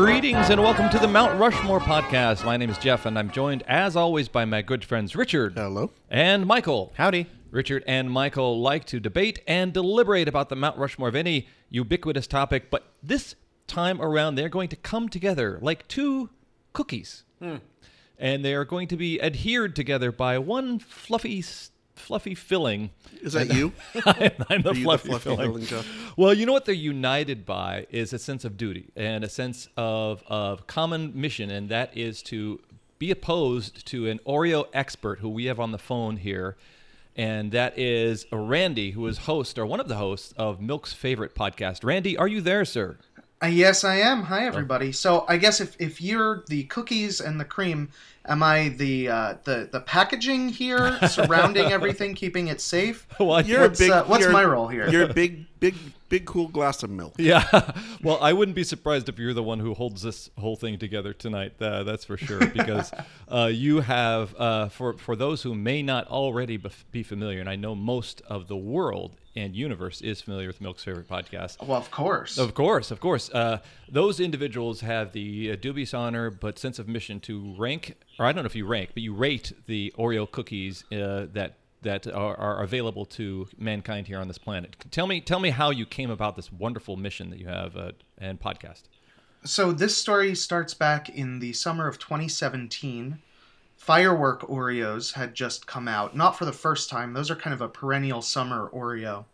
Greetings and welcome to the Mount Rushmore podcast. My name is Jeff, and I'm joined, as always, by my good friends Richard Hello. and Michael. Howdy. Richard and Michael like to debate and deliberate about the Mount Rushmore of any ubiquitous topic, but this time around they're going to come together like two cookies. Hmm. And they are going to be adhered together by one fluffy, fluffy filling. Is that you? I'm the Are you the fluffy, fluffy filling. filling, Well, you know what they're united by is a sense of duty and a sense of, of common mission, and that is to be opposed to an Oreo expert who we have on the phone here. And that is Randy, who is host or one of the hosts of Milk's favorite podcast. Randy, are you there, sir? Uh, yes, I am. Hi, everybody. So I guess if, if you're the cookies and the cream, am I the uh, the the packaging here, surrounding everything, keeping it safe? Well, You're What's, a big. uh, what's you're- my role here? You're a big, big, big, cool glass of milk. Yeah. Well, I wouldn't be surprised if you're the one who holds this whole thing together tonight. Uh, that's for sure. Because uh, you have, uh, for for those who may not already be familiar, and I know most of the world and universe is familiar with Milk's favorite podcast. Well, of course. Of course, of course. Uh, those individuals have the uh, dubious honor but sense of mission to rank, or I don't know if you rank, but you rate the Oreo cookies uh, that that are, are available to mankind here on this planet. Tell me, tell me how you came about this wonderful mission that you have uh, and podcast. So this story starts back in the summer of 2017. Firework Oreos had just come out, not for the first time. Those are kind of a perennial summer Oreo.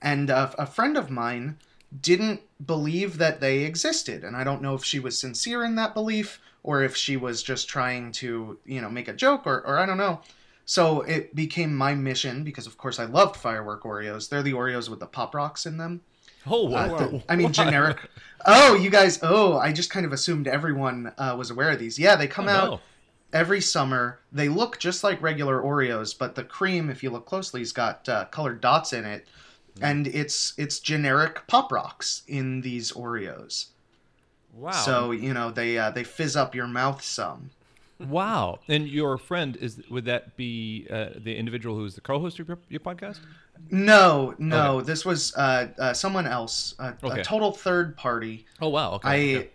And uh, a friend of mine didn't believe that they existed, and I don't know if she was sincere in that belief or if she was just trying to, you know, make a joke or, or I don't know. So it became my mission because, of course, I loved firework Oreos. They're the Oreos with the pop rocks in them. Oh, Uh, wow. the- I mean, generic. Oh, you guys. Oh, I just kind of assumed everyone uh, was aware of these. Yeah, they come Oh, out no. Every summer. They look just like regular Oreos, but the cream, if you look closely, has got uh, colored dots in it, Hmm. and it's it's generic pop rocks in these Oreos. wow. So you know they uh, they fizz up your mouth some. wow. And your friend is would that be uh, the individual who's the co-host of your, your podcast? No, no, this was uh, uh, someone else, a, Okay. a total third party. Oh, wow. Okay. I okay.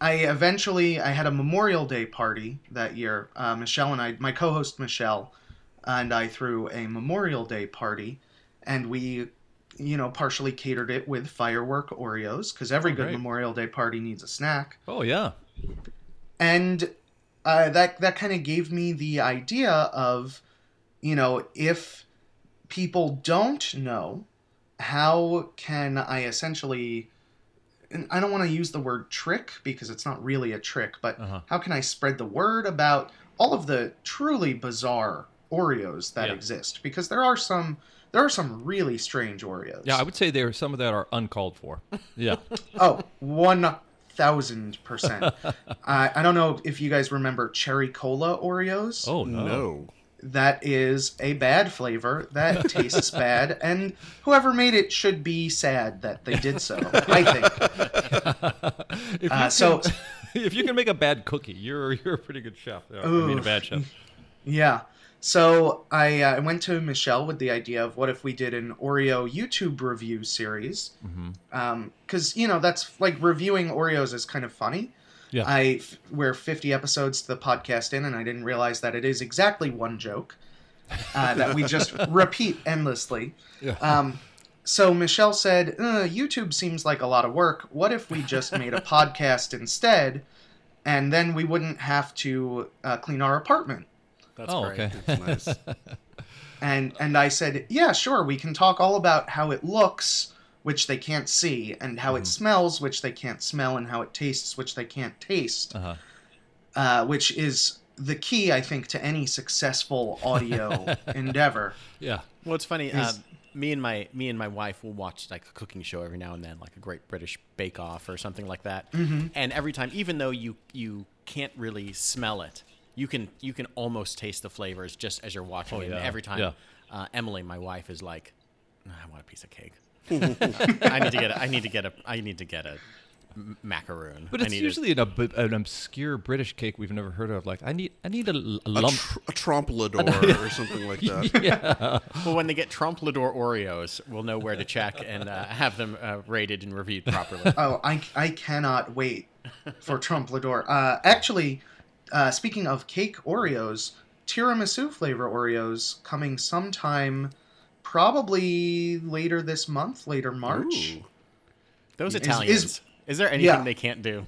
I eventually I had a Memorial Day party that year. Uh, Michelle and I, my co-host Michelle, and I threw a Memorial Day party, and we, you know, partially catered it with firework Oreos because every Oh, good. Memorial Day party needs a snack, Oh, yeah. and uh, that that kind of gave me the idea of, you know, if people don't know, how can I essentially and I don't want to use the word trick because it's not really a trick, but Uh-huh. how can I spread the word about all of the truly bizarre Oreos that Yeah. exist? Because there are some there are some really strange Oreos. Yeah, I would say there are some of that are uncalled for. Yeah. oh, one thousand percent. I I don't know if you guys remember cherry cola Oreos. Oh, no. No. That is a bad flavor. That tastes bad, and whoever made it should be sad that they did so. I think. Uh, can, so- if you can make a bad cookie, you're you're a pretty good chef. Yeah, I mean, a bad chef. Yeah. So I uh, went to Michelle with the idea of what if we did an Oreo YouTube review series? Because you know that's like reviewing Oreos is kind of funny. Yeah. I we're 50 episodes to the podcast in, and I didn't realize that it is exactly one joke uh, that we just repeat endlessly. Yeah. Um, so Michelle said, uh, "YouTube seems like a lot of work. What if we just made a podcast instead, and then we wouldn't have to uh, clean our apartment?" That's oh, great. okay. It's nice. And and I said, "Yeah, sure. We can talk all about how it looks, which they can't see, and how it smells, which they can't smell, and how it tastes, which they can't taste, Uh-huh. uh, which is the key, I think, to any successful audio endeavor." Yeah. Well, it's funny. Is- Um, me and my me and my wife will watch like a cooking show every now and then, like a Great British Bake Off or something like that. Mm-hmm. And every time, even though you you can't really smell it, you can you can almost taste the flavors just as you're watching Oh, it. And yeah. every time, Yeah. uh, Emily, my wife, is like, "I want a piece of cake. I need to get a, I need to get a I need to get a m- macaroon. But I it's needed- usually an, ob- an obscure British cake we've never heard of. Like I need I need a, l- a A, lump. tr- a trompelador or something like that. yeah. well, when they get Trompelador Oreos, we'll know where to check and uh, have them uh, rated and reviewed properly. Oh, I, I cannot wait for Trompelador. Uh, actually, uh, speaking of cake Oreos, tiramisu flavor Oreos coming sometime probably later this month, later March. Ooh. Those Italians. is- Is, there anything yeah. they can't do?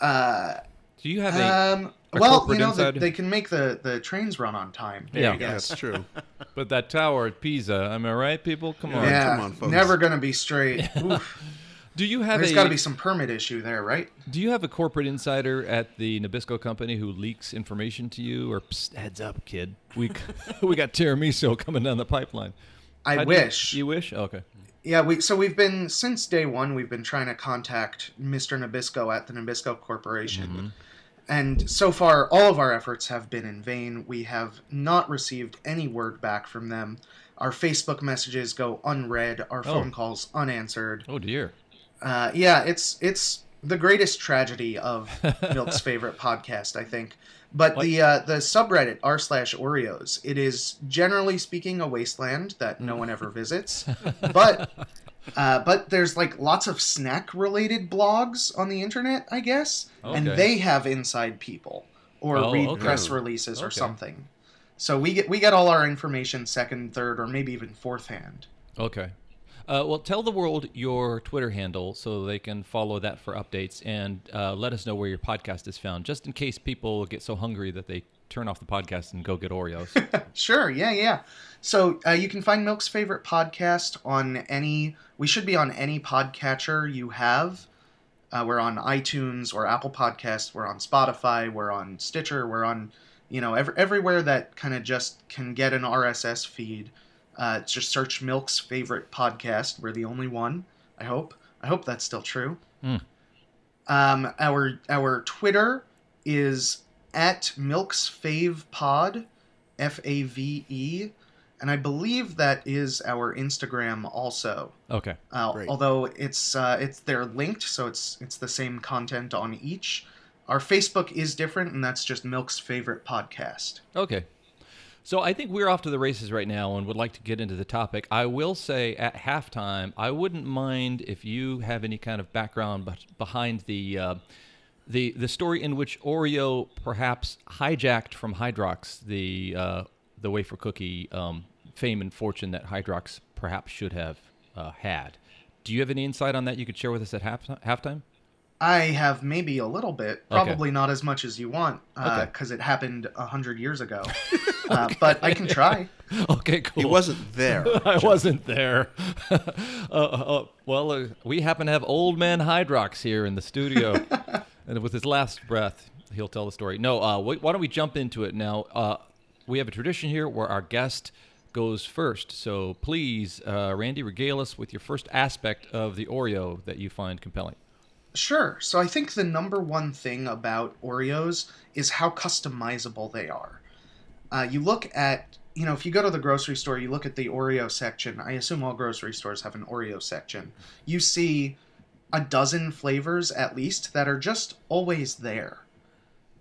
Uh, Do you have a? um, a well, you know, they, they can make the, the trains run on time. Yeah. I guess. That's true. but that tower at Pisa. Am I right, people? Come on. Yeah, come on, folks. never gonna be straight. Do you have There's got to be some permit issue there, right? Do you have a corporate insider at the Nabisco company who leaks information to you, or heads up, kid? We we got tiramisu coming down the pipeline. I How do you- wish. You, wish? Oh, okay. Yeah, we so we've been since day one. We've been trying to contact Mr. Nabisco at the Nabisco Corporation, mm-hmm. and so far all of our efforts have been in vain. We have not received any word back from them. Our Facebook messages go unread. Our oh. phone calls unanswered. Oh dear. Uh, yeah, it's it's the greatest tragedy of Milk's favorite podcast, I think. But the uh, the subreddit r slash Oreos, it is generally speaking a wasteland that no one ever visits. But uh, but there's like lots of snack related blogs on the internet, I guess, and they have inside people or Oh, read okay. press releases or something. So we get we get all our information second, third, or maybe even fourth hand. Okay. Uh, well, tell the world your Twitter handle so they can follow that for updates and uh, let us know where your podcast is found, just in case people get so hungry that they turn off the podcast and go get Oreos. Sure, yeah, yeah. So uh, you can find Milk's favorite podcast on any. We should be on any podcatcher you have. Uh, we're on iTunes or Apple Podcasts. We're on Spotify. We're on Stitcher. We're on, you know, every, everywhere that kind of just can get an RSS feed. Uh, just search Milk's favorite podcast. We're the only one. I hope. I hope that's still true. Hmm. Um, our our Twitter is at Milk's Fave Pod, F A V E, and I believe that is our Instagram also. okay. Uh, although it's uh, it's they're linked, so it's it's the same content on each. Our Facebook is different, and that's just Milk's favorite podcast. Okay. So I think we're off to the races right now and would like to get into the topic. I will say at halftime, I wouldn't mind if you have any kind of background behind the uh, the the story in which Oreo perhaps hijacked from Hydrox the uh, the wafer cookie um, fame and fortune that Hydrox perhaps should have uh, had. Do you have any insight on that you could share with us at half halftime? I have maybe a little bit, probably not as much as you want, Okay. because it happened a hundred years ago. uh, but I can try. Okay, cool. He wasn't there. I wasn't there. uh, uh, well, uh, we happen to have old man Hydrox here in the studio, and with his last breath, he'll tell the story. No, uh, wh- why don't we jump into it now? Uh, we have a tradition here where our guest goes first. So please, uh, Randy, regale us with your first aspect of the Oreo that you find compelling. Sure. So I think the number one thing about Oreos is how customizable they are. Uh, you look at, you know, if you go to the grocery store, you look at the Oreo section. I assume all grocery stores have an Oreo section. You see a dozen flavors at least that are just always there.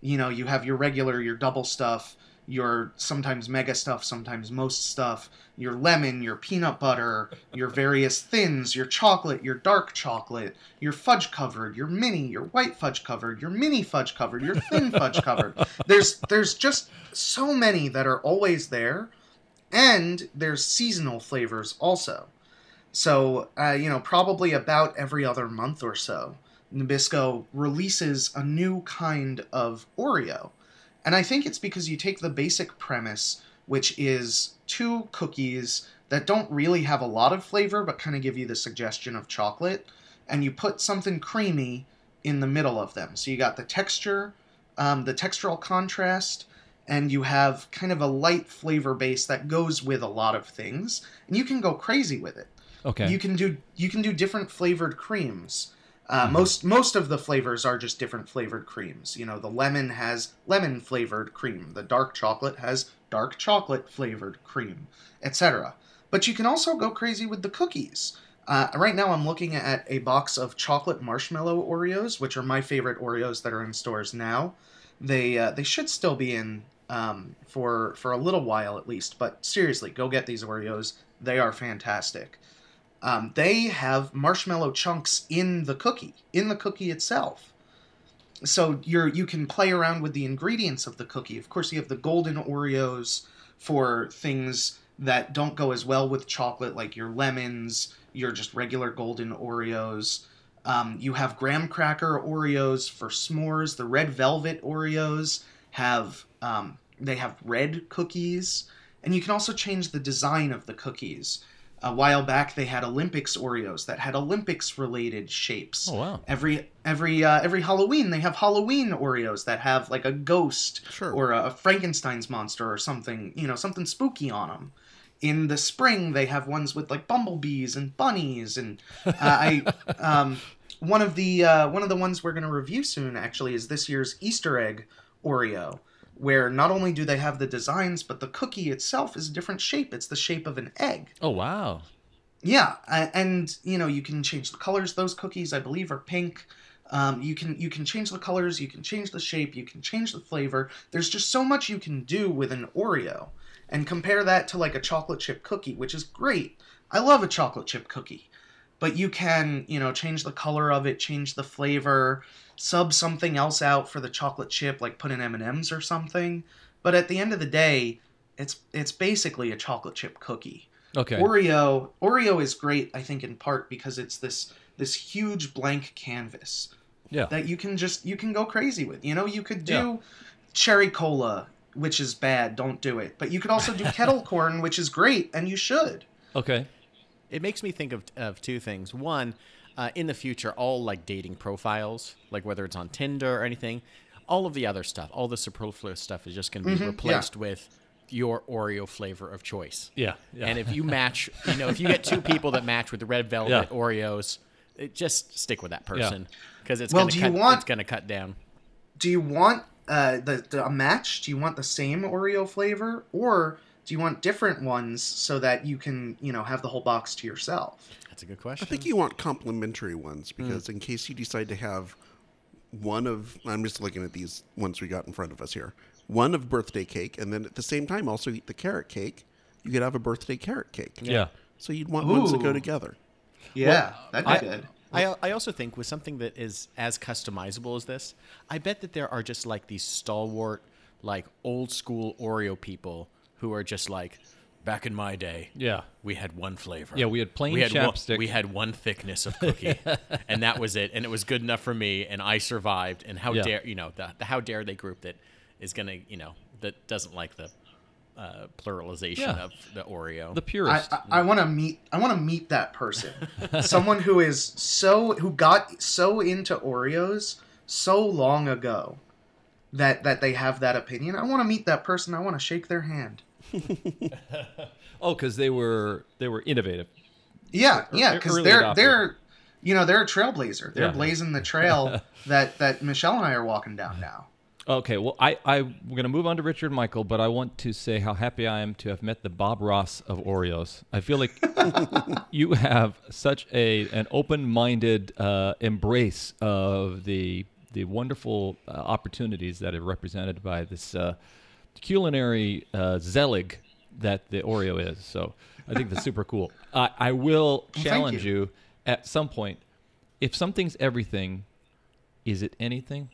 You know, you have your regular, your double stuff, your sometimes mega stuff, sometimes most stuff, your lemon, your peanut butter, your various thins, your chocolate, your dark chocolate, your fudge covered, your mini, your white fudge covered, your mini fudge covered, your thin fudge covered. There's there's just so many that are always there, and there's seasonal flavors also. So uh, you know, probably about every other month or so, Nabisco releases a new kind of Oreo. And I think it's because you take the basic premise, which is two cookies that don't really have a lot of flavor but kind of give you the suggestion of chocolate, and you put something creamy in the middle of them. So you got the texture, um, the textural contrast, and you have kind of a light flavor base that goes with a lot of things, and you can go crazy with it. Okay. You can do you can do different flavored creams. Uh, Most most of the flavors are just different flavored creams. You know, the lemon has lemon flavored cream. The dark chocolate has dark chocolate flavored cream, etc. But you can also go crazy with the cookies. Uh, right now, I'm looking at a box of chocolate marshmallow Oreos, which are my favorite Oreos that are in stores now. They uh, they should still be in um, for for a little while at least. But seriously, go get these Oreos. They are fantastic. Um, they have marshmallow chunks in the cookie, in the cookie itself. So you're you can play around with the ingredients of the cookie. Of course, you have the golden Oreos for things that don't go as well with chocolate, like your lemons, your just regular golden Oreos. Um, you have graham cracker Oreos for s'mores. The red velvet Oreos have um, they have red cookies, and you can also change the design of the cookies. A while back, they had Olympics Oreos that had Olympics related shapes. Oh, wow. Every every uh, every Halloween, they have Halloween Oreos that have like a ghost Sure. or a Frankenstein's monster or something, you know, something spooky on them. In the spring, they have ones with like bumblebees and bunnies, and uh, I um, one of the uh, one of the ones we're going to review soon actually is this year's Easter egg Oreo, where not only do they have the designs, but the cookie itself is a different shape. It's the shape of an egg. Oh wow. Yeah, and you know you can change the colors. Those cookies, I believe, are pink. Um, you can you can change the colors, you can change the shape, you can change the flavor. There's just so much you can do with an Oreo, and compare that to like a chocolate chip cookie, which is great. I love a chocolate chip cookie, but you can you know change the color of it, change the flavor, sub something else out for the chocolate chip, like put in M and M's or something. But at the end of the day, it's it's basically a chocolate chip cookie. Okay. Oreo Oreo is great, I think, in part because it's this this huge blank canvas yeah. that you can just you can go crazy with. You know, you could do Yeah. cherry cola, which is bad, don't do it. But you could also do kettle corn, which is great, and you should. Okay. It makes me think of, of two things. One, uh, in the future, all like dating profiles, like whether it's on Tinder or anything, all of the other stuff, all the superfluous stuff is just going to be replaced with your Oreo flavor of choice. Yeah. yeah. And if you match, you know, if you get two people that match with the red velvet Yeah. Oreos, it, just stick with that person because it's Well, going to do you cut. want- It's going to cut down. Do you want uh, the, the a match? Do you want the same Oreo flavor, or do you want different ones so that you can you know have the whole box to yourself? That's a good question. I think you want complimentary ones because in case you decide to have one of, I'm just looking at these ones we got in front of us here. One of birthday cake, and then at the same time also eat the carrot cake. You could have a birthday carrot cake. yeah. So you'd want ones that go Ooh. together. Yeah, that'd be I- good. I, I also think with something that is as customizable as this, I bet that there are just like these stalwart, like old school Oreo people who are just like, back in my day, Yeah. we had one flavor. Yeah, we had plain we had one, chapstick. we had one thickness of cookie, and that was it, and it was good enough for me, and I survived. And how Yeah. dare you know the, the how dare they group that is gonna you know that doesn't like the uh, pluralization Yeah. of the Oreo. The I. I, I want to meet I want to meet that person. Someone who is so who got so into Oreos so long ago that that they have that opinion. I want to meet that person. I want to shake their hand. oh, because they were they were innovative. Yeah, yeah, because they're adopter. they're you know they're a trailblazer. They're Yeah. blazing the trail that that Michelle and I are walking down now. Okay, well, I, I'm going to move on to Richard Michael, but I want to say how happy I am to have met the Bob Ross of Oreos. I feel like you have such a an open-minded uh, embrace of the the wonderful uh, opportunities that are represented by this uh, culinary uh, zelig that the Oreo is. So I think that's super cool. I I will challenge you. you at some point. If something's everything, is it anything?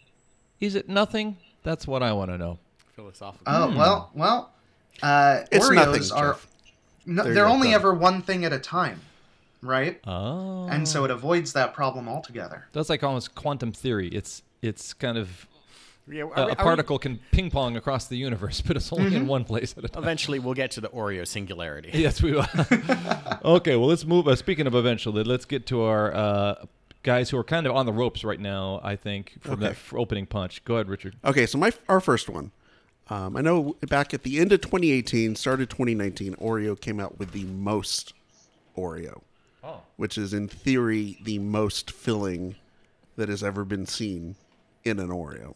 Is it nothing? That's what I want to know. Philosophical. Oh well, well, uh, It's Oreos nothing, are Jeff. no, There you they're only done. ever one thing at a time, right? Oh, And so it avoids that problem altogether. that's like almost quantum theory. It's it's kind of Yeah, a, are a we- are we- particle can ping pong across the universe, but it's only in one place at a time. Eventually, we'll get to the Oreo singularity. Yes, we will. okay, well, let's move. Uh, speaking of eventually, let's get to our uh, guys who are kind of on the ropes right now. I think from that f- opening punch. Go ahead, Richard. Okay, so my our first one. Um, I know back at the end of 2018, started 2019, Oreo came out with the most Oreo, Oh, which is in theory the most filling that has ever been seen in an Oreo.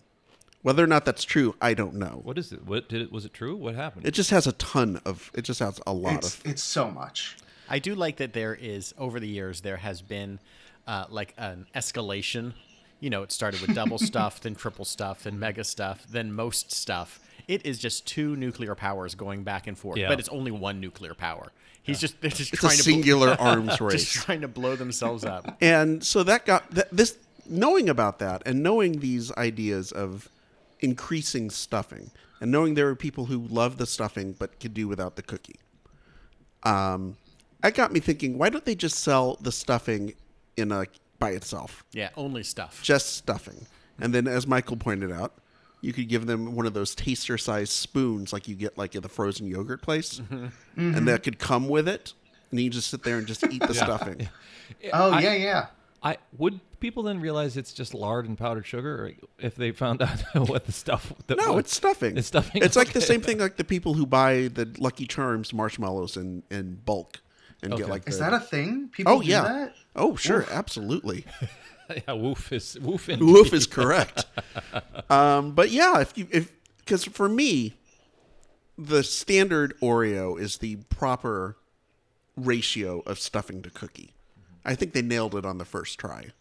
Whether or not that's true, I don't know. what is it? What did it? Was it true? What happened? It just has a ton of. It just has a lot It's of. it's so much. I do like that there is over the years there has been uh, like an escalation. You know, it started with double stuff, then triple stuff, then mega stuff, then most stuff. It is just two nuclear powers going back and forth, Yeah. but it's only one nuclear power. He's just they're just It's a trying to bl- singular arms just trying to blow themselves up. And so that got that, this knowing about that and knowing these ideas of increasing stuffing and knowing there are people who love the stuffing but could do without the cookie. Um, that got me thinking, why don't they just sell the stuffing in a by itself? Yeah, only stuff. Just stuffing. And then as Michael pointed out, you could give them one of those taster sized spoons like you get like at the frozen yogurt place. And that could come with it. And you just sit there and just eat the stuffing. Oh I- yeah, yeah. I would people then realize it's just lard and powdered sugar or if they found out what the stuff. The, No, what- it's stuffing. It's stuffing. It's like the same thing like the people who buy the Lucky Charms marshmallows in, in bulk and Okay. get like Is the, that a thing? People Oh do yeah. that? Oh sure, absolutely. yeah, woof is woof. Indeed. Woof is correct. um, but yeah, if you if because for me, the standard Oreo is the proper ratio of stuffing to cookie. I think they nailed it on the first try.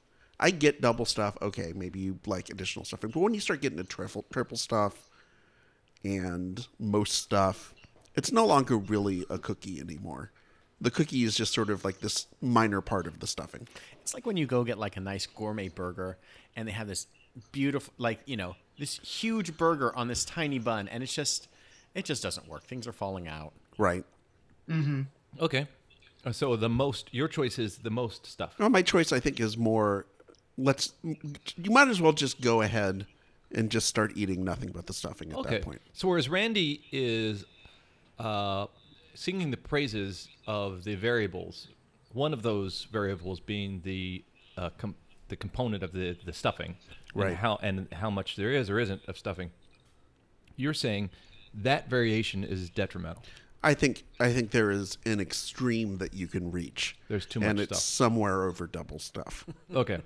I get double stuff. Okay, maybe you like additional stuffing, but when you start getting to triple triple stuff and most stuff, it's no longer really a cookie anymore. The cookie is just sort of like this minor part of the stuffing. It's like when you go get like a nice gourmet burger and they have this beautiful like, you know, this huge burger on this tiny bun and it's just it just doesn't work. Things are falling out. Right. Mm-hmm. Okay. Uh, So the most your choice is the most stuff. Well, my choice, I think, is more. Let's. You might as well just go ahead and just start eating nothing but the stuffing at Okay. that point. So whereas Randy is uh, singing the praises of the variables, one of those variables being the uh, com- the component of the the stuffing, and Right. how and how much there is or isn't of stuffing. You're saying that variation is detrimental. I think. I think there is an extreme that you can reach. There's too much, and it's stuff. somewhere over double stuff. Okay.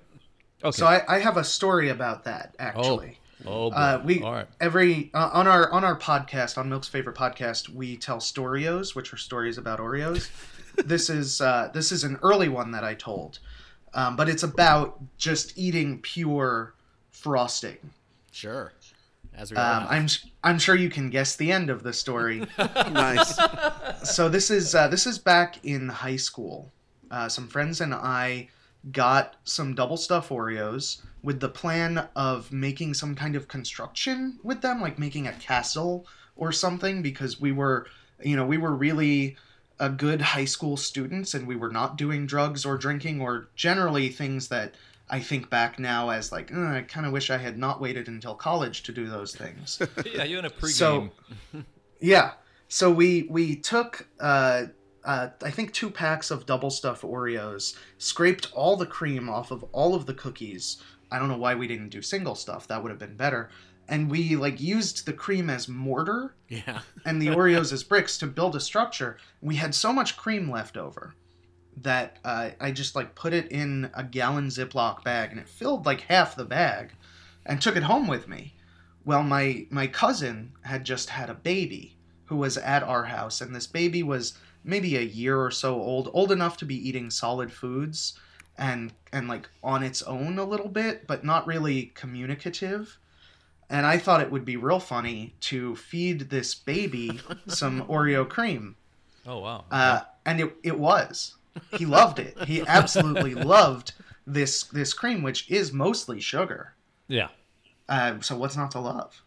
Okay. So I, I have a story about that actually. oh, boy. Uh, we right. every uh, on our on our podcast on Milk's favorite podcast we tell storios, which are stories about Oreos. this is uh, this is an early one that I told, um, but it's about just eating pure frosting. Sure. As we Um. I'm I'm sure you can guess the end of the story. nice. so this is uh, this is back in high school. Uh, some friends and I got some double stuff Oreos with the plan of making some kind of construction with them, like making a castle or something, because we were, you know, we were really a good high school students and we were not doing drugs or drinking or generally things that I think back now as like, "Uh, I kind of wish I had not waited until college to do those things. yeah, you're in a pregame. So- Yeah. So we we took uh, uh, I think two packs of double stuff Oreos, scraped all the cream off of all of the cookies. I don't know why we didn't do single stuff. That would have been better. And we like used the cream as mortar yeah. and the Oreos as bricks to build a structure. We had so much cream left over that uh, I just like put it in a gallon Ziploc bag and it filled like half the bag and took it home with me. Well, my my cousin had just had a baby who was at our house, and this baby was maybe a year or so old, old enough to be eating solid foods and and like on its own a little bit, but not really communicative. And I thought it would be real funny to feed this baby some Oreo cream. oh wow. Uh, and it, it was. He loved it. He absolutely loved this this cream, which is mostly sugar. yeah. Uh, so what's not to love?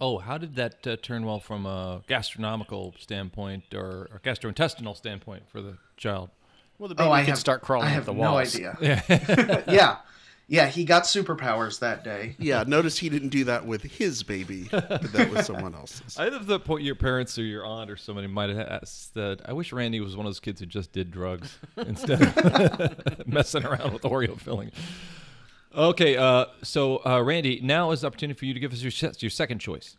Oh, how did that uh, turn well from a gastronomical standpoint or, or gastrointestinal standpoint for the child? Well, the baby oh, I can have, start crawling I have the no idea. Yeah. yeah, yeah. He got superpowers that day. Yeah. Notice he didn't do that with his baby, but that was someone else's. I love the point your parents or your aunt or somebody might have asked that. I wish Randy was one of those kids who just did drugs instead of messing around with Oreo filling. Okay, uh, so uh, Randy, now is the opportunity for you to give us your your second choice.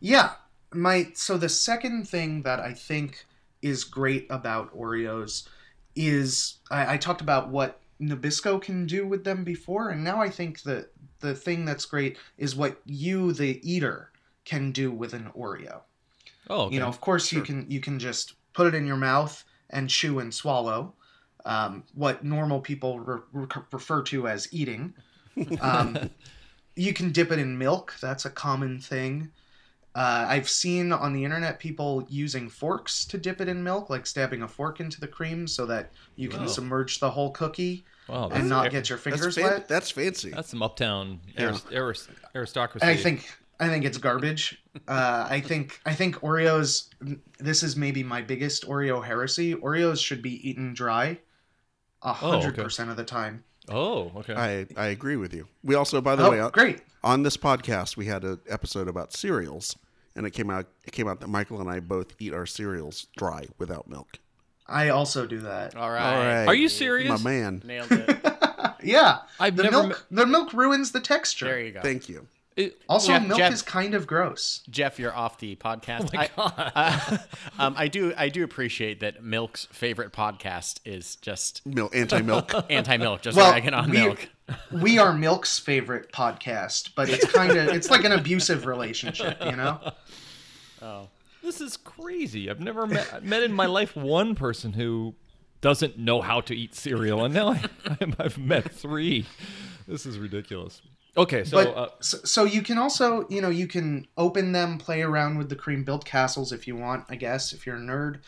Yeah, my so the second thing that I think is great about Oreos is I, I talked about what Nabisco can do with them before, and now I think that the thing that's great is what you, the eater, can do with an Oreo. Oh, okay. You know, of course you can you can just put it in your mouth and chew and swallow, um, what normal people re- re- refer to as eating. Um, you can dip it in milk. That's a common thing. Uh, I've seen on the internet people using forks to dip it in milk, like stabbing a fork into the cream so that you can Oh. submerge the whole cookie Wow, and not get your That's, fingers fan- wet. that's fancy. that's some uptown Yeah. aris- aris- aristocracy. I think I think it's garbage. Uh, I think I think Oreos. This is maybe my biggest Oreo heresy. Oreos should be eaten dry, a Oh, hundred okay. percent of the time. Oh, okay. I, I agree with you. We also, by the Oh, way, on- great! on this podcast, we had an episode about cereals, and it came out it came out that Michael and I both eat our cereals dry without milk. I also do that. All right. All right, Are you serious? my man? Nailed it. Yeah, I've the never milk. The milk ruins the texture. there you go. Thank you. It- Also, Jeff- milk Jeff- is kind of gross. Jeff, you're off the podcast. Oh my I, uh, um, I do I do appreciate that Milk's favorite podcast is just Milk, anti-milk. anti-milk, just Well, ragging on we, milk. we are Milk's favorite podcast, but it's kind of it's like an abusive relationship, you know. Oh, This is crazy. I've never met, met in my life one person who doesn't know how to eat cereal, and now I, I've met three. This is ridiculous. Okay, so but uh, so, so you can also you know you can open them play around with the cream build castles if you want i guess if you're a nerd.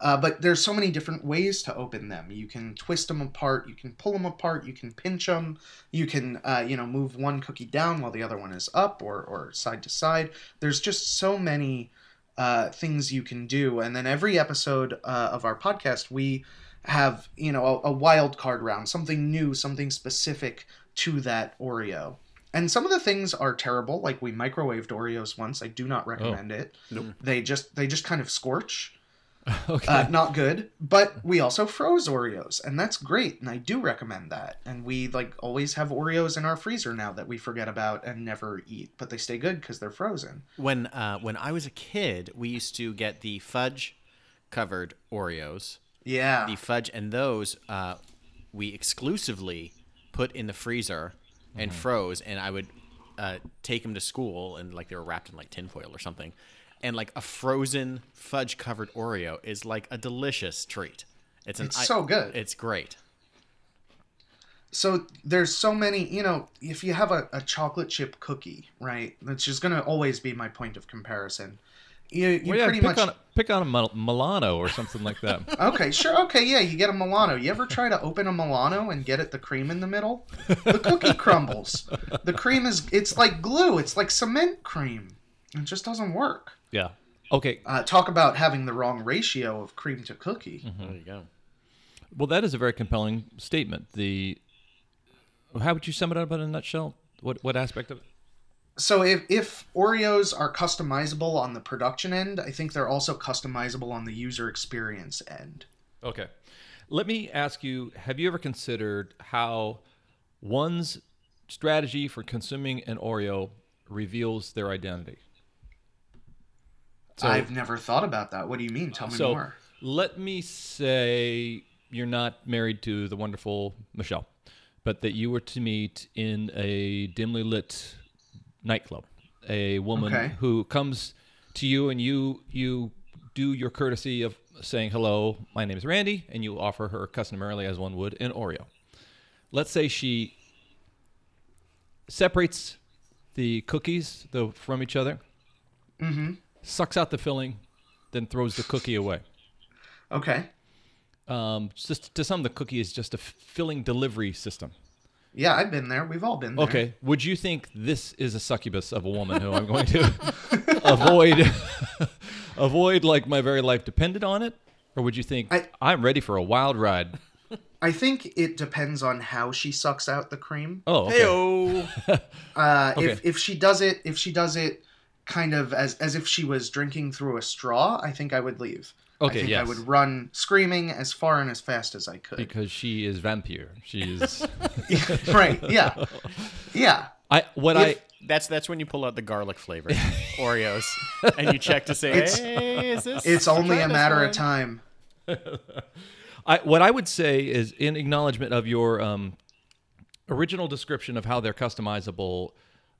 Uh, but there's so many different ways to open them. You can twist them apart you can pull them apart you can pinch them you can uh, you know move one cookie down while the other one is up or, or side to side. There's just so many uh, things you can do. And then every episode uh, of our podcast we have you know a, a wild card round something new something specific to that oreo and some of the things are terrible like we microwaved oreos once. I do not recommend it. Nope. they just they just kind of scorch. Okay. uh, not good. But we also froze oreos and that's great and i do recommend that. And we like always have oreos in our freezer now that we forget about and never eat but they stay good because they're frozen. When uh, when I was a kid, we used to get the fudge covered Oreos. yeah. The fudge and those uh, we exclusively put in the freezer and froze, and I would uh, take them to school, and like they were wrapped in like tinfoil or something. And like a frozen fudge covered Oreo is like a delicious treat. It's an It's so good. It's great. so there's so many you know if you have a, a chocolate chip cookie right that's just going to always be my point of comparison you, you well, yeah, pretty pick much on pick on a Mil- Milano or something like that. okay sure okay yeah you get a milano you ever try to open a milano and get it the cream in the middle the cookie crumbles the cream is it's like glue it's like cement cream it just doesn't work yeah. Okay. uh, talk about having the wrong ratio of cream to cookie There you go. Well, that is a very compelling statement. The how would you sum it up in a nutshell? What what aspect of it? So if, if oreos are customizable on the production end i think they're also customizable on the user experience end Okay. Let me ask you have you ever considered how one's strategy for consuming an Oreo reveals their identity? So, i've never thought about that what do you mean tell me so more let me say you're not married to the wonderful Michelle, but that you were to meet in a dimly lit nightclub. A woman Okay. who comes to you and you you do your courtesy of saying hello my name is randy and you offer her customarily as one would an oreo. Let's say she separates the cookies though from each other sucks out the filling then throws the cookie away. Okay. Um, just to some the cookie is just a filling delivery system yeah i've been there we've all been there Okay. Would you think this is a succubus of a woman who I'm going to avoid avoid like my very life depended on it? Or would you think I- I, am ready for a wild ride? I think it depends on how she sucks out the cream. Oh, okay. Heyo. Uh, Okay. If if she does it, if she does it, kind of as as if she was drinking through a straw, I think I would leave. Okay, I think yes. I would run screaming as far and as fast as I could. Because she is vampire. She is right? Yeah, yeah. I what If- That's that's when you pull out the garlic flavor Oreos and you check to say, It's- hey, is this? It's only a matter one?" of time. I I what I would say is in acknowledgement of your um original description of how they're customizable,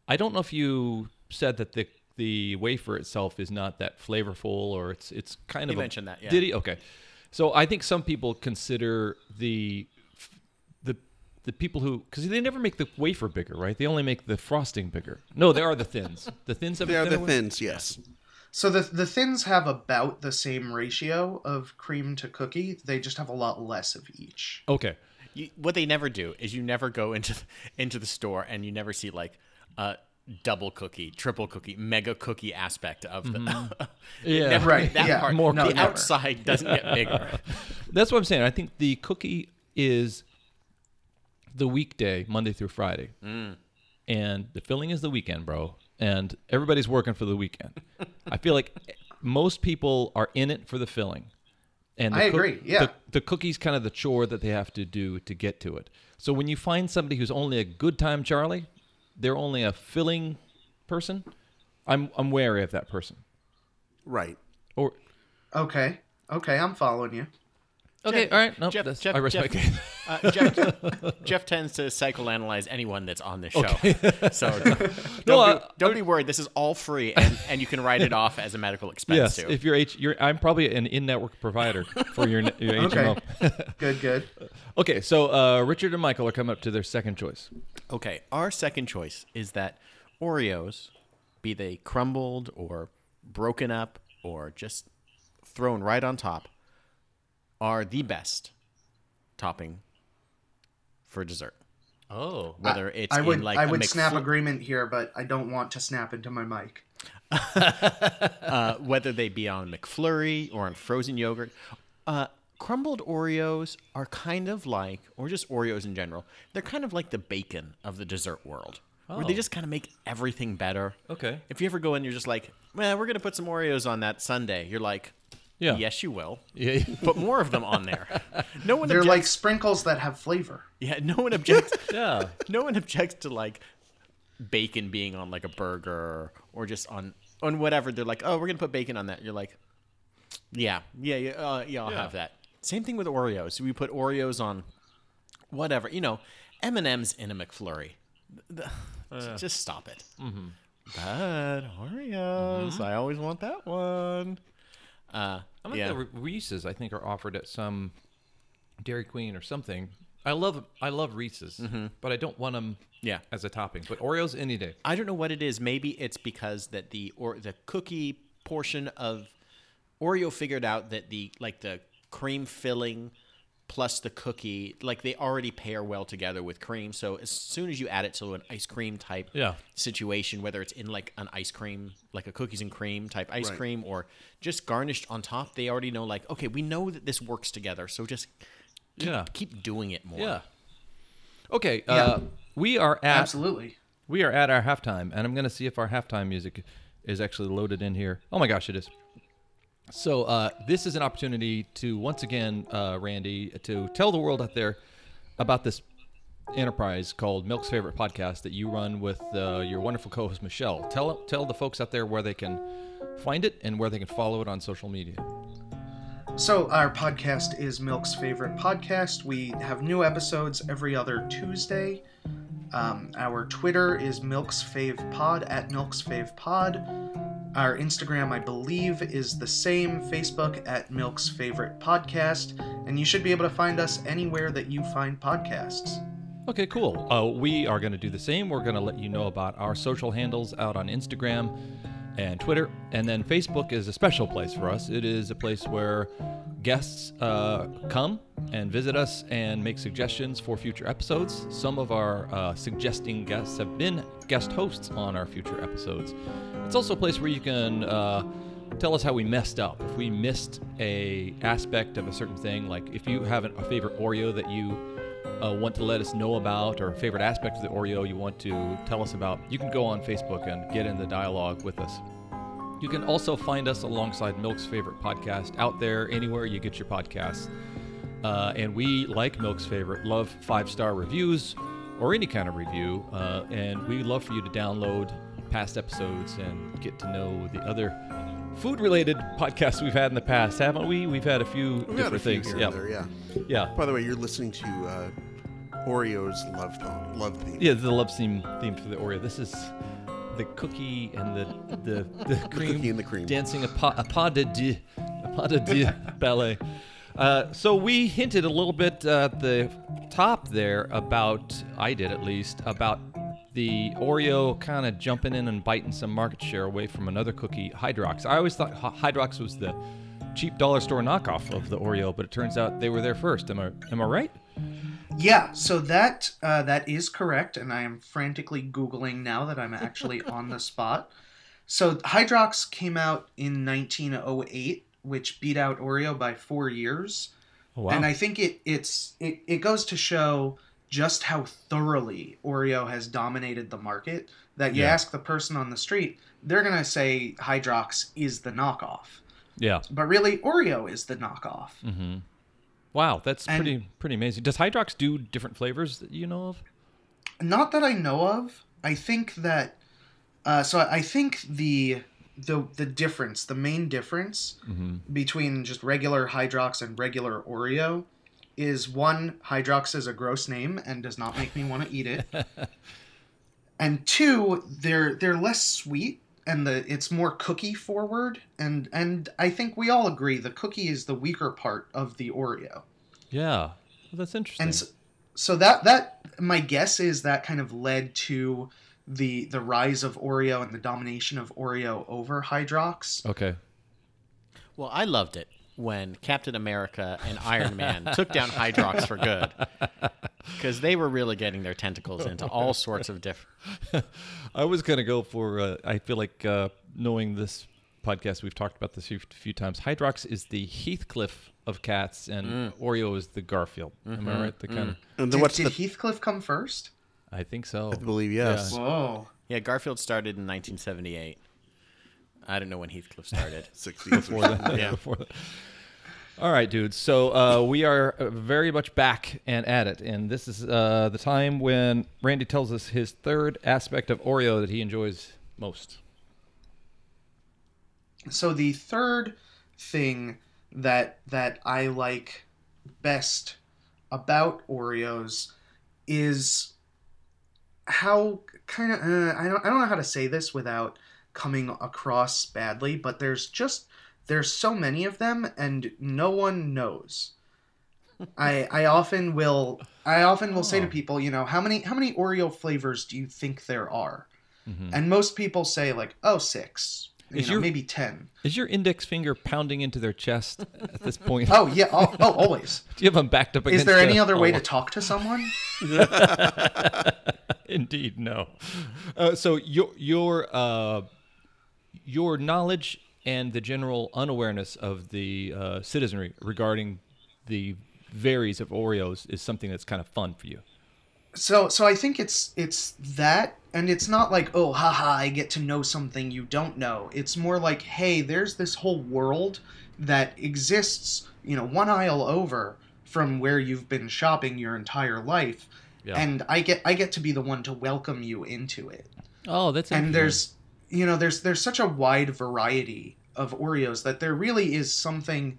I don't know if you said that the the wafer itself is not that flavorful or it's it's kind He of a- mentioned that, yeah. Did he? Okay. So I think some people consider the the the people who because they never make the wafer bigger, right? They only make the frosting bigger. No, they are the thins. The thins have They a are the thinner one? thins, yes. So the the thins have about the same ratio of cream to cookie. They just have a lot less of each. Okay. You, what they never do is you never go into into the store and you never see like a double cookie, triple cookie, mega cookie aspect of the. Mm-hmm. Yeah. never, Right, That yeah. part, More the cookie. outside doesn't get bigger. That's what I'm saying. I think the cookie is the weekday, Monday through Friday, mm. and the filling is the weekend, bro. And everybody's working for the weekend. I feel like most people are in it for the filling. And the I agree, yeah. the, the cookie's kind of the chore that they have to do to get to it. So when you find somebody who's only a good time Charlie, they're only a filling person. I'm I'm wary of that person. Right. Or Okay. Okay, I'm following you. okay, Jeff- all right, no, Jeff- Jeff- I respect Jeff- it. Uh, Jeff, Jeff tends to psychoanalyze anyone that's on this show. So don't, No, be, don't be worried. This is all free, and, and you can write it off as a medical expense Yes, too. if you're H, you're I'm probably an in-network provider for your, your Okay. HMO. Good, good. okay, so uh, Richard and Michael are coming up to their second choice. Okay, our second choice is that Oreos, be they crumbled or broken up or just thrown right on top, are the best topping for dessert. Oh, Whether it's I would in like I a would snap agreement here, but I don't want to snap into my mic. uh, whether they be on McFlurry or on frozen yogurt. Uh, crumbled Oreos are kind of like, or just Oreos in general, they're kind of like the bacon of the dessert world, where they Oh. just kind of make everything better. Okay. If you ever go in, you're just like, man, we're gonna put some Oreos on that sundae. You're like, Yeah. yes, you will. yeah. Put more of them on there. No one They're like sprinkles that have flavor. yeah, no one objects. yeah. no one objects to like bacon being on like a burger or just on on whatever. They're like, oh, we're gonna put bacon on that. You're like, yeah, yeah, yeah, uh, yeah. I'll Yeah. have that. Same thing with Oreos. We put Oreos on whatever. You know, M and M's in a McFlurry. The- just stop it. Mm-hmm. But Oreos, I always want that one. Uh, I like yeah. the Reese's. I think are offered at some Dairy Queen or something. I love I love Reese's, but I don't want them Yeah. as a topping. But Oreos any day. I don't know what it is. Maybe it's because that the or the cookie portion of Oreo figured out that the like the cream filling plus the cookie like they already pair well together with cream. So as soon as you add it to an ice cream type Yeah. situation, whether it's in like an ice cream, like a cookies and cream type ice Right. cream, or just garnished on top, they already know like okay, we know that this works together. So just keep, Yeah. keep doing it more. Yeah. Okay. Uh, we are at Absolutely. we are at our halftime, and I'm going to see if our halftime music is actually loaded in here. Oh my gosh, it is. So uh, this is an opportunity to once again, uh, Randy, to tell the world out there about this enterprise called Milk's Favorite Podcast that you run with uh, your wonderful co-host Michelle. Tell tell the folks out there where they can find it and where they can follow it on social media. So, our podcast is Milk's favorite podcast. We have new episodes every other Tuesday. Um, our Twitter is Milk's Fave Pod at Milk's Fave Pod. Our Instagram, I believe, is the same Facebook at Milk's Favorite Podcast. And you should be able to find us anywhere that you find podcasts. Okay, cool. Uh, we are going to do the same. We're going to let you know about our social handles out on Instagram and Twitter. And then Facebook is a special place for us. It is a place where guests uh, come and visit us and make suggestions for future episodes. Some of our uh, suggesting guests have been guest hosts on our future episodes. It's also a place where you can. Uh, tell us how we messed up if we missed a aspect of a certain thing like if you have a favorite oreo that you uh, want to let us know about or favorite aspect of the Oreo you want to tell us about, you can go on Facebook and get in the dialogue with us. You can also find us alongside Milk's favorite podcast out there anywhere you get your podcasts. Uh, and we, like Milk's favorite, love five star reviews or any kind of review. Uh, and we love for you to download past episodes and get to know the other food related podcasts we've had in the past, haven't we? We've had a few We've different a few things. yeah. there, yeah. Yeah. By the way, you're listening to uh, Oreo's love theme. Love theme. Yeah, the love theme theme for the Oreo. This is the cookie and the the, the cream cookie and the cream. dancing a pas, a pas de deux, a pas de deux ballet. Uh, so we hinted a little bit uh, at the top there about, I did at least, about the Oreo kind of jumping in and biting some market share away from another cookie, Hydrox. I always thought Hydrox was the cheap dollar store knockoff of the Oreo, but it turns out they were there first. Am I am I right? Yeah, so that uh, that is correct, and I am frantically googling now that I'm actually on the spot. So Hydrox came out in 1908, which beat out Oreo by four years, Oh, wow. and I think it it's it, it goes to show just how thoroughly Oreo has dominated the market. That you Yeah. ask the person on the street, they're gonna say Hydrox is the knockoff, yeah. but really Oreo is the knockoff. Mm-hmm. Wow, that's And- pretty pretty amazing. Does Hydrox do different flavors that you know of? Not that I know of. I think that uh, so I think the the the difference, the main difference between just regular Hydrox and regular Oreo is one Hydrox is a gross name and does not make me want to eat it. and two, they're they're less sweet and the it's more cookie forward and and I think we all agree the cookie is the weaker part of the Oreo. Yeah, well, that's interesting. And so, so that that my guess is that kind of led to the the rise of Oreo and the domination of Oreo over Hydrox. okay. Well, I loved it when Captain America and Iron Man took down Hydrox for good. Because they were really getting their tentacles into all sorts of different. I was gonna go for. Uh, I feel like uh, knowing this podcast, we've talked about this a few, few times. Hydrox is the Heathcliff of cats, and Oreo is the Garfield. Am I right? The kind of. And then Did, what's did the? Heathcliff come first? I think so. I believe yes. Whoa. Yeah, Garfield started in 1978. I don't know when Heathcliff started. 60s before or that. Yeah. before that. All right, dudes. So uh, we are uh, very much back and at it, and this is uh, the time when Randy tells us his third aspect of Oreo that he enjoys most. So the third thing that that I like best about Oreos is how kind of uh, I don't I don't know how to say this without coming across badly, but there's just there's so many of them and no one knows. I I often will I often will say to Oh. people, you know, how many how many Oreo flavors do you think there are? Mhm. And most people say like, oh, six, you Is know, your- maybe ten. Is your index finger pounding into their chest at this point? Oh yeah, oh, oh always. Do you have them backed up against? Is there any a- other way a to talk to someone? Indeed, no. Uh, so your your uh, your knowledge and the general unawareness of the uh, citizenry regarding the varies of Oreos is something that's kind of fun for you. So so I think it's it's that and it's not like, oh haha, I get to know something you don't know. It's more like, hey, there's this whole world that exists, you know, one aisle over from where you've been shopping your entire life. Yeah. And I get I get to be the one to welcome you into it. Oh, that's and there's you know there's there's such a wide variety of Oreos that there really is something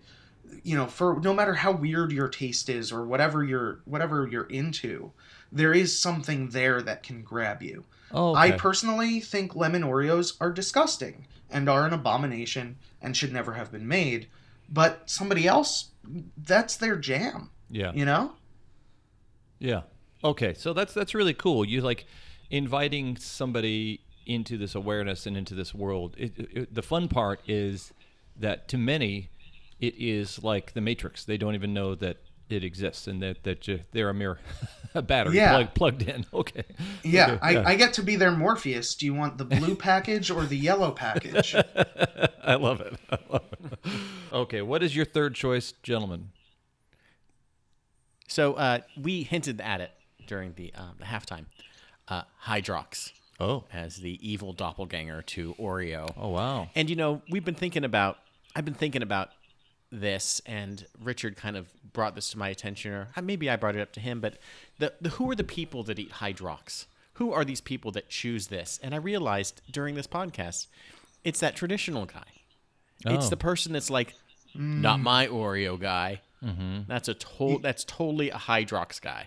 you know for no matter how weird your taste is or whatever you're whatever you're into there is something there that can grab you. oh, I personally think lemon Oreos are disgusting and are an abomination and should never have been made, but somebody else that's their jam, yeah. you know? Yeah. Okay, so that's that's really cool. You like inviting somebody into this awareness and into this world. It, it, the fun part is that to many, it is like the Matrix. They don't even know that it exists and that that ju- they're a mere a battery Yeah. plug, plugged in. Okay. Yeah, Okay, I, yeah. I get to be their Morpheus. Do you want the blue package or the yellow package? I love it. I love it. okay, what is your third choice, gentlemen? So uh, we hinted at it during the, uh, the halftime. Uh, Hydrox Oh. as the evil doppelganger to Oreo. Oh wow. And you know, we've been thinking about I've been thinking about this and Richard kind of brought this to my attention or maybe I brought it up to him, but the, the who are the people that eat Hydrox? Who are these people that choose this? And I realized during this podcast, it's that traditional guy. Oh. It's the person that's like, not mm. my Oreo guy. Mm-hmm. That's a to- that's totally a Hydrox guy.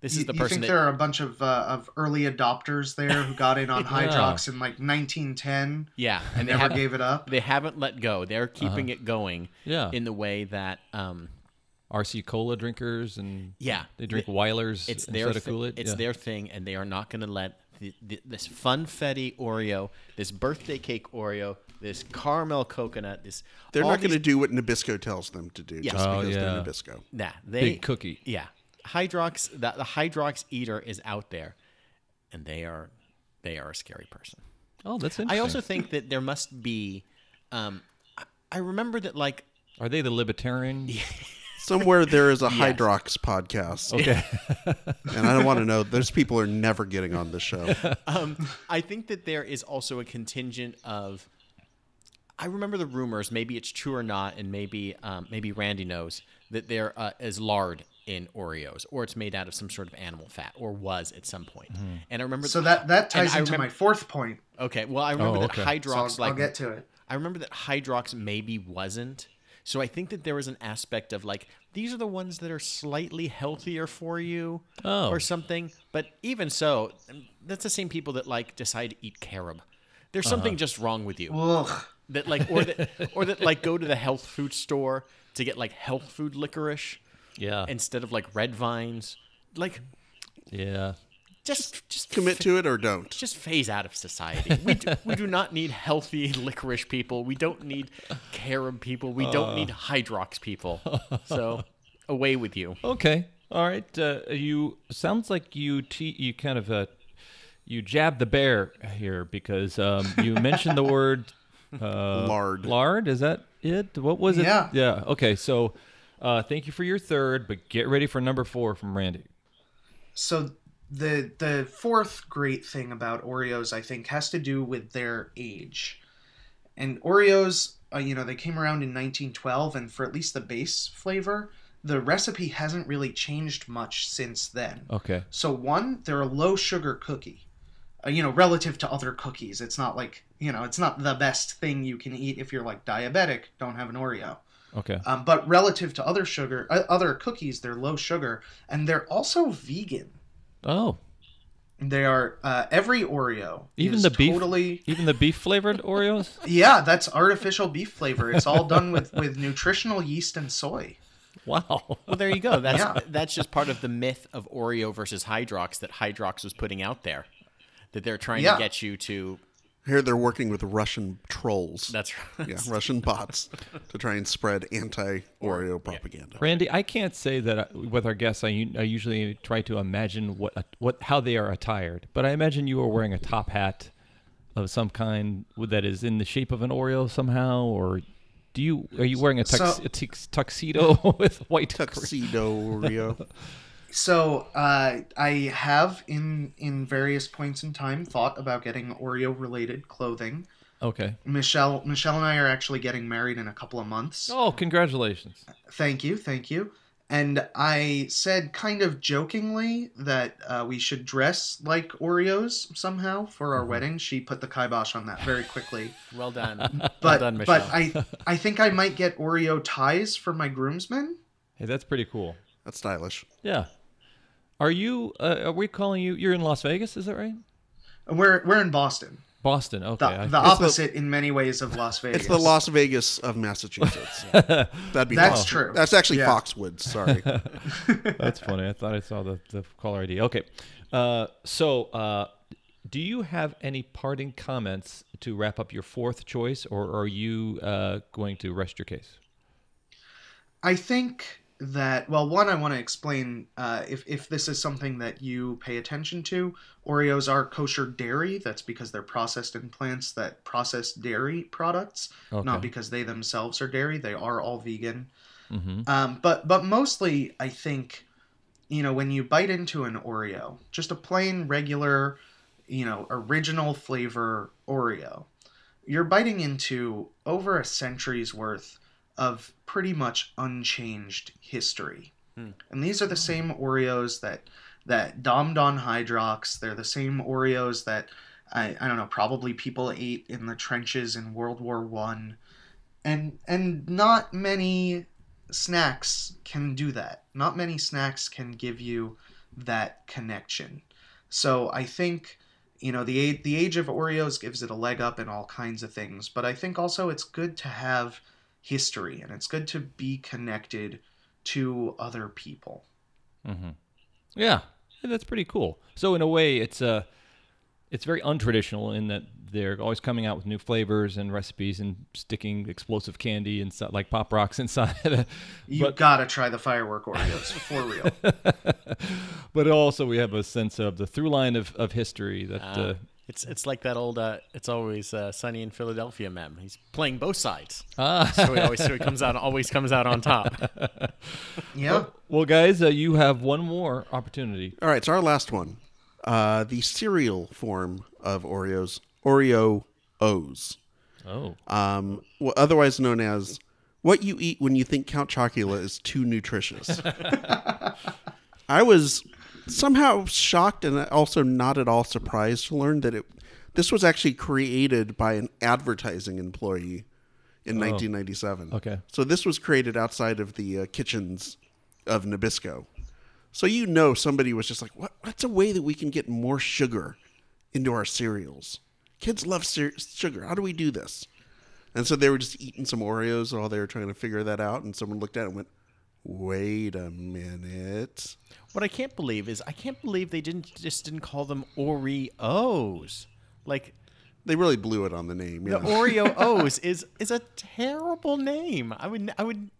This you, is the you person think that there are a bunch of uh, of early adopters there who got in on Hydrox in like 1910 yeah, and they never gave it up? they haven't let go. They're keeping Uh-huh. it going Yeah. in the way that um, RC cola drinkers and Yeah. they drink Weilers It's instead their of thi- Kool Aid. It's their thing, and they are not going to let the, the, this funfetti Oreo, this birthday cake Oreo, this caramel coconut, this They're all not going to do what Nabisco tells them to do Yeah. just Oh, because yeah. they're Nabisco. Nah, they big cookie. Yeah, Hydrox. The, the Hydrox eater is out there, and they are they are a scary person. Oh, that's I also think that there must be. Um, I- I remember that like Are they the libertarian? Somewhere there is a Hydrox podcast. Okay. And I don't want to know. Those people are never getting on the show. um, I think that there is also a contingent of. I remember the rumors. Maybe it's true or not, and maybe um, maybe Randy knows that there uh, is lard in Oreos, or it's made out of some sort of animal fat, or was at some point. And I remember So that that ties into remember- my fourth point. Okay, well, I remember Oh, that. Hydrox So I'll, like I'll get to it. I remember that Hydrox maybe wasn't. So I think that there was an aspect of like these are the ones that are slightly healthier for you Oh. or something. But even so, that's the same people that like decide to eat carob. There's something just wrong with you. Ugh. That like or that or that like go to the health food store to get like health food licorice yeah. instead of like red vines. Like yeah. just just Commit to it or don't. just phase out of society. We do, we do not need healthy licorice people. We don't need carob people. We don't need hydrox people. So away with you. Okay. All right. Uh, you sounds like you te- you kind of uh, you jab the bear here because um, you mentioned the word uh, Lard. Lard. Is that it? What was it? Yeah. Yeah. Okay. So, uh, thank you for your third, but get ready for number four from Randy. So the the fourth great thing about Oreos, I think, has to do with their age. And Oreos, uh, you know, they came around in 1912, and for at least the base flavor, the recipe hasn't really changed much since then. Okay. So one, they're a low sugar cookie. Uh, you know, relative to other cookies, it's not like you know, it's not the best thing you can eat if you're like diabetic. Don't have an Oreo. Okay. Um, but relative to other sugar, uh, other cookies, they're low sugar, and they're also vegan. Oh, They are uh, every Oreo. even is the beef, totally. even the beef flavored Oreos. Yeah, that's artificial beef flavor. It's all done with with nutritional yeast and soy. Wow. Well, there you go. That's Yeah. that's just part of the myth of Oreo versus Hydrox that Hydrox was putting out there. That they're trying Yeah. to get you to. Here they're working with Russian trolls. That's right. yeah, Russian bots to try and spread anti-Oreo propaganda. Randy, I can't say that I, with our guests. I usually try to imagine what uh, what how they are attired, but I imagine you are wearing a top hat of some kind that is in the shape of an Oreo somehow, or do you are you wearing a, tux, So- a tux, tuxedo with white Tuxedo Oreo. So uh, I have in in various points in time thought about getting Oreo related clothing. Okay. Michelle Michelle and I are actually getting married in a couple of months. Oh, congratulations. Thank you, thank you. And I said kind of jokingly that uh, we should dress like Oreos somehow for our wedding. She put the kibosh on that very quickly. Well done. well done, Michelle. but I I think I might get Oreo ties for my groomsmen. Hey, that's pretty cool. That's stylish. Yeah. Are you? Uh, are we calling you? You're in Las Vegas, is that right? We're we're in Boston. Boston. Okay. The, the opposite in many ways of Las Vegas. It's the Las Vegas of Massachusetts. That'd be That's Fox- true. That's actually Yeah. Foxwoods. Sorry. That's funny. I thought I saw the, the caller ID. Okay. Uh, so, uh, do you have any parting comments to wrap up your fourth choice, or are you uh, going to rest your case? I think that well, one, I want to explain uh, if if this is something that you pay attention to. Oreos are kosher dairy. That's because they're processed in plants that process dairy products, Okay. not because they themselves are dairy. They are all vegan. hmm Um, but but mostly, I think, you know, when you bite into an Oreo, just a plain regular, you know, original flavor Oreo, you're biting into over a century's worth of pretty much unchanged history. Hmm. And these are the hmm. same Oreos that that dommed on Hydrox. They're the same Oreos that I, I don't know, probably people ate in the trenches in World War One. And and not many snacks can do that. Not many snacks can give you that connection. So I think you know the a- the age of Oreos gives it a leg up in all kinds of things, but I think also it's good to have history and it's good to be connected to other people. Yeah, that's pretty cool. So in a way, it's uh, it's very untraditional in that they're always coming out with new flavors and recipes and sticking explosive candy inside, like pop rocks inside. You but gotta try the firework Oreos for real. but also we have a sense of the through line of, of history that uh, It's it's like that old uh, it's always uh, sunny in Philadelphia mem. He's playing both sides. Ah. so he always so he comes out always comes out on top. Yeah. Well, guys, uh, you have one more opportunity. All right, so our last one, uh, the cereal form of Oreos, Oreo O's, Oh, um, wh- otherwise known as what you eat when you think Count Chocula is too nutritious. I was somehow shocked and also not at all surprised to learn that it this was actually created by an advertising employee in 1997. okay. So this was created outside of the uh, kitchens of Nabisco. So you know somebody was just like, what, what's a way that we can get more sugar into our cereals? Kids love sugar. How do we do this? And so they were just eating some Oreos while they were trying to figure that out. And someone looked at it and went, wait a minute. What I can't believe is I can't believe they didn't just didn't call them Oreos. Like They really blew it on the name. the Yeah. Oreo O's is is a terrible name. I would I would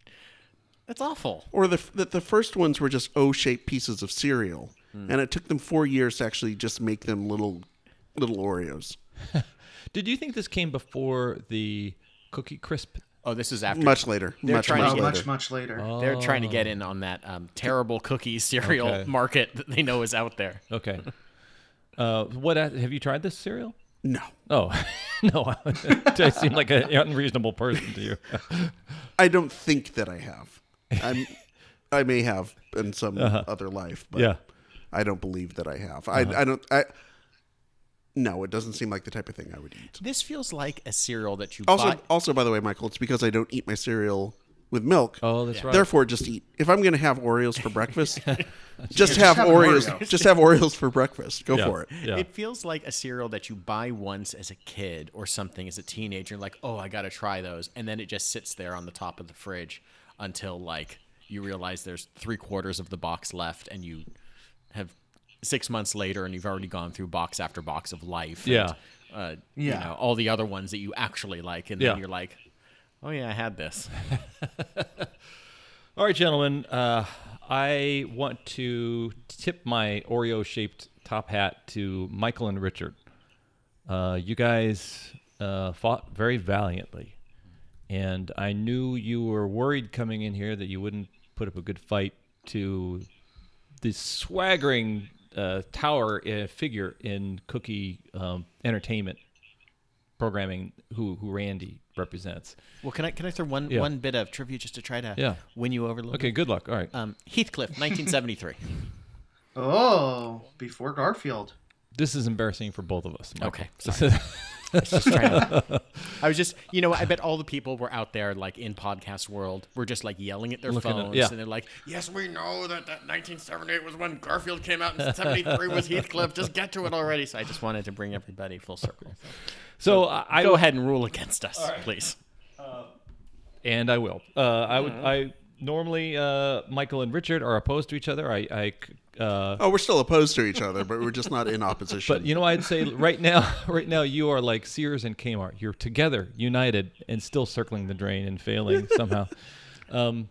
that's awful. or the, the the first ones were just O-shaped pieces of cereal, hmm. and it took them four years to actually just make them little little Oreos. did you think this came before the Cookie Crisp? Oh, this is after Much later, They're much trying to much Oh, get- much, much later. They're trying to get in on that um, terrible cookie cereal Okay. market that they know is out there. Okay. Uh, what have you tried this cereal? No, Oh, no. I seem like an unreasonable person to you. I don't think that I have. I'm, I may have in some other life, but Yeah. I don't believe that I have. I, I don't. I no, it doesn't seem like the type of thing I would eat. This feels like a cereal that you Also, buy. also by the way, Michael, it's because I don't eat my cereal with milk. Oh, that's right. Therefore, just eat. If I'm going to have Oreos for breakfast, just have have Oreos. Oreos. Just have Oreos for breakfast. Go Yeah. for it. Yeah. It feels like a cereal that you buy once as a kid or something as a teenager, like, oh, I got to try those. And then it just sits there on the top of the fridge until, like, you realize there's three quarters of the box left and you have six months later and you've already gone through box after box of life. and, Yeah. uh, Yeah. You know, all the other ones that you actually like. And Yeah. then you're like, oh, yeah, I had this. All right, gentlemen. Uh, I want to tip my Oreo shaped top hat to Michael and Richard. Uh, you guys uh, fought very valiantly. And I knew you were worried coming in here that you wouldn't put up a good fight to the swaggering uh, tower uh, figure in cookie um, entertainment programming who, who Randy represents. Well, can I can I throw one Yeah. one bit of trivia just to try to Yeah. win you over a little Okay, bit? good luck. All right. Um, Heathcliff, 1973. Oh, before Garfield. This is embarrassing for both of us. Michael. Okay, This is- just trying to, I was just, you know, I bet all the people were out there, like in podcast world, were just like yelling at their Looking at- phones, yeah. and they're like, "Yes, we know that that 1978 was when Garfield came out, and 73 was Heathcliff. Just get to it already." So I just wanted to bring everybody full circle. so I, I Go ahead and rule against us, please. and I will. Uh, I would. Mm-hmm. I normally uh, Michael and Richard are opposed to each other. I. I uh, Oh, we're still opposed to each other, but we're just not in opposition. but you know, I'd say right now, right now, you are like Sears and Kmart. You're together, united, and still circling the drain and failing somehow. Um,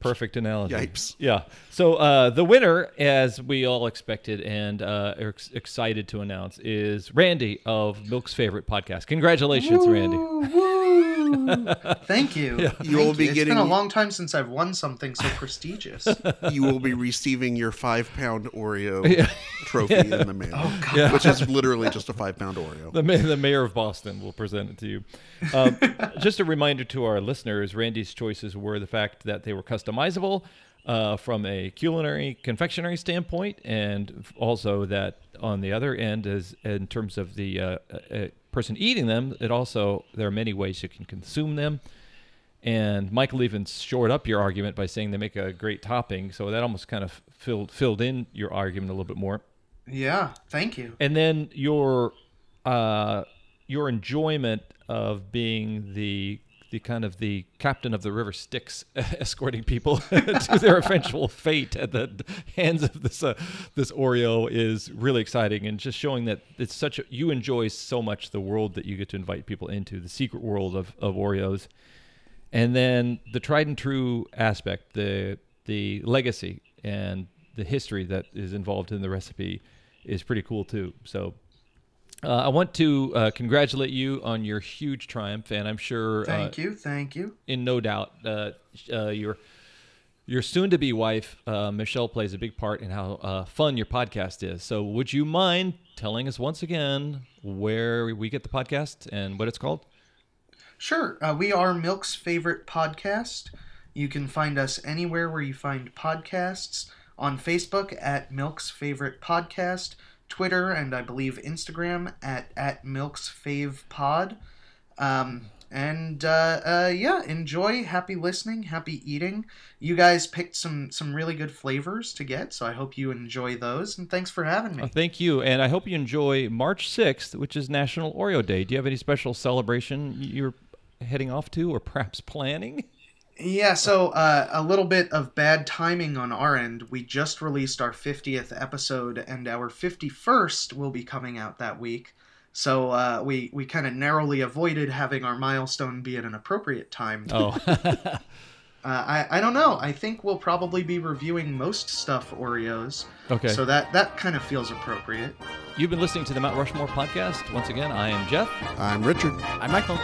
perfect analogy. Yipes. Yeah. So uh, the winner, as we all expected and uh, are ex- excited to announce, is Randy of Milk's favorite podcast. Congratulations, Randy. Woo! Thank you. You will be It's getting- been a long time since I've won something so prestigious. you will be receiving your five pound Oreo trophy in the mail, which is literally just a five pound Oreo. The, ma- the mayor of Boston will present it to you. Um, just a reminder to our listeners Randy's choices were the fact that they were customizable uh, from a culinary confectionery standpoint, and also that on the other end, as in terms of the uh, uh, person eating them, it also there are many ways you can consume them. And Michael even shored up your argument by saying they make a great topping, so that almost kind of filled filled in your argument a little bit more yeah, thank you. and then your uh, your enjoyment of being the the kind of the captain of the river Styx escorting people to their eventual fate at the hands of this uh, this Oreo is really exciting and just showing that it's such a, you enjoy so much the world that you get to invite people into the secret world of, of Oreos. And then the tried and true aspect the the legacy and the history that is involved in the recipe is pretty cool too. So uh, I want to uh, congratulate you on your huge triumph, and I'm sure, Thank uh, you, thank you. in no doubt, uh, uh, your your soon-to-be wife uh, Michelle plays a big part in how uh, fun your podcast is. So, would you mind telling us once again where we get the podcast and what it's called? Sure. Uh, we are Milk's favorite podcast. You can find us anywhere where you find podcasts on Facebook at Milk's favorite podcast, Twitter, and I believe Instagram at at Milk's fave pod. Um, and uh, uh, yeah, enjoy. Happy listening. Happy eating. You guys picked some some really good flavors to get, so I hope you enjoy those. And thanks for having me. Uh, thank you, and I hope you enjoy March 6th, which is National Oreo Day. Do you have any special celebration you're heading off to, or perhaps planning? Yeah, so uh, a little bit of bad timing on our end. We just released our 50th episode, and our 51st will be coming out that week. So uh, we we kind of narrowly avoided having our milestone be at an appropriate time. Oh, Uh, I I don't know. I think we'll probably be reviewing Most Stuf Oreos. okay. So that that kind of feels appropriate. You've been listening to the Mount Rushmore podcast. Once again, I am Jeff. I'm Richard. I'm Michael.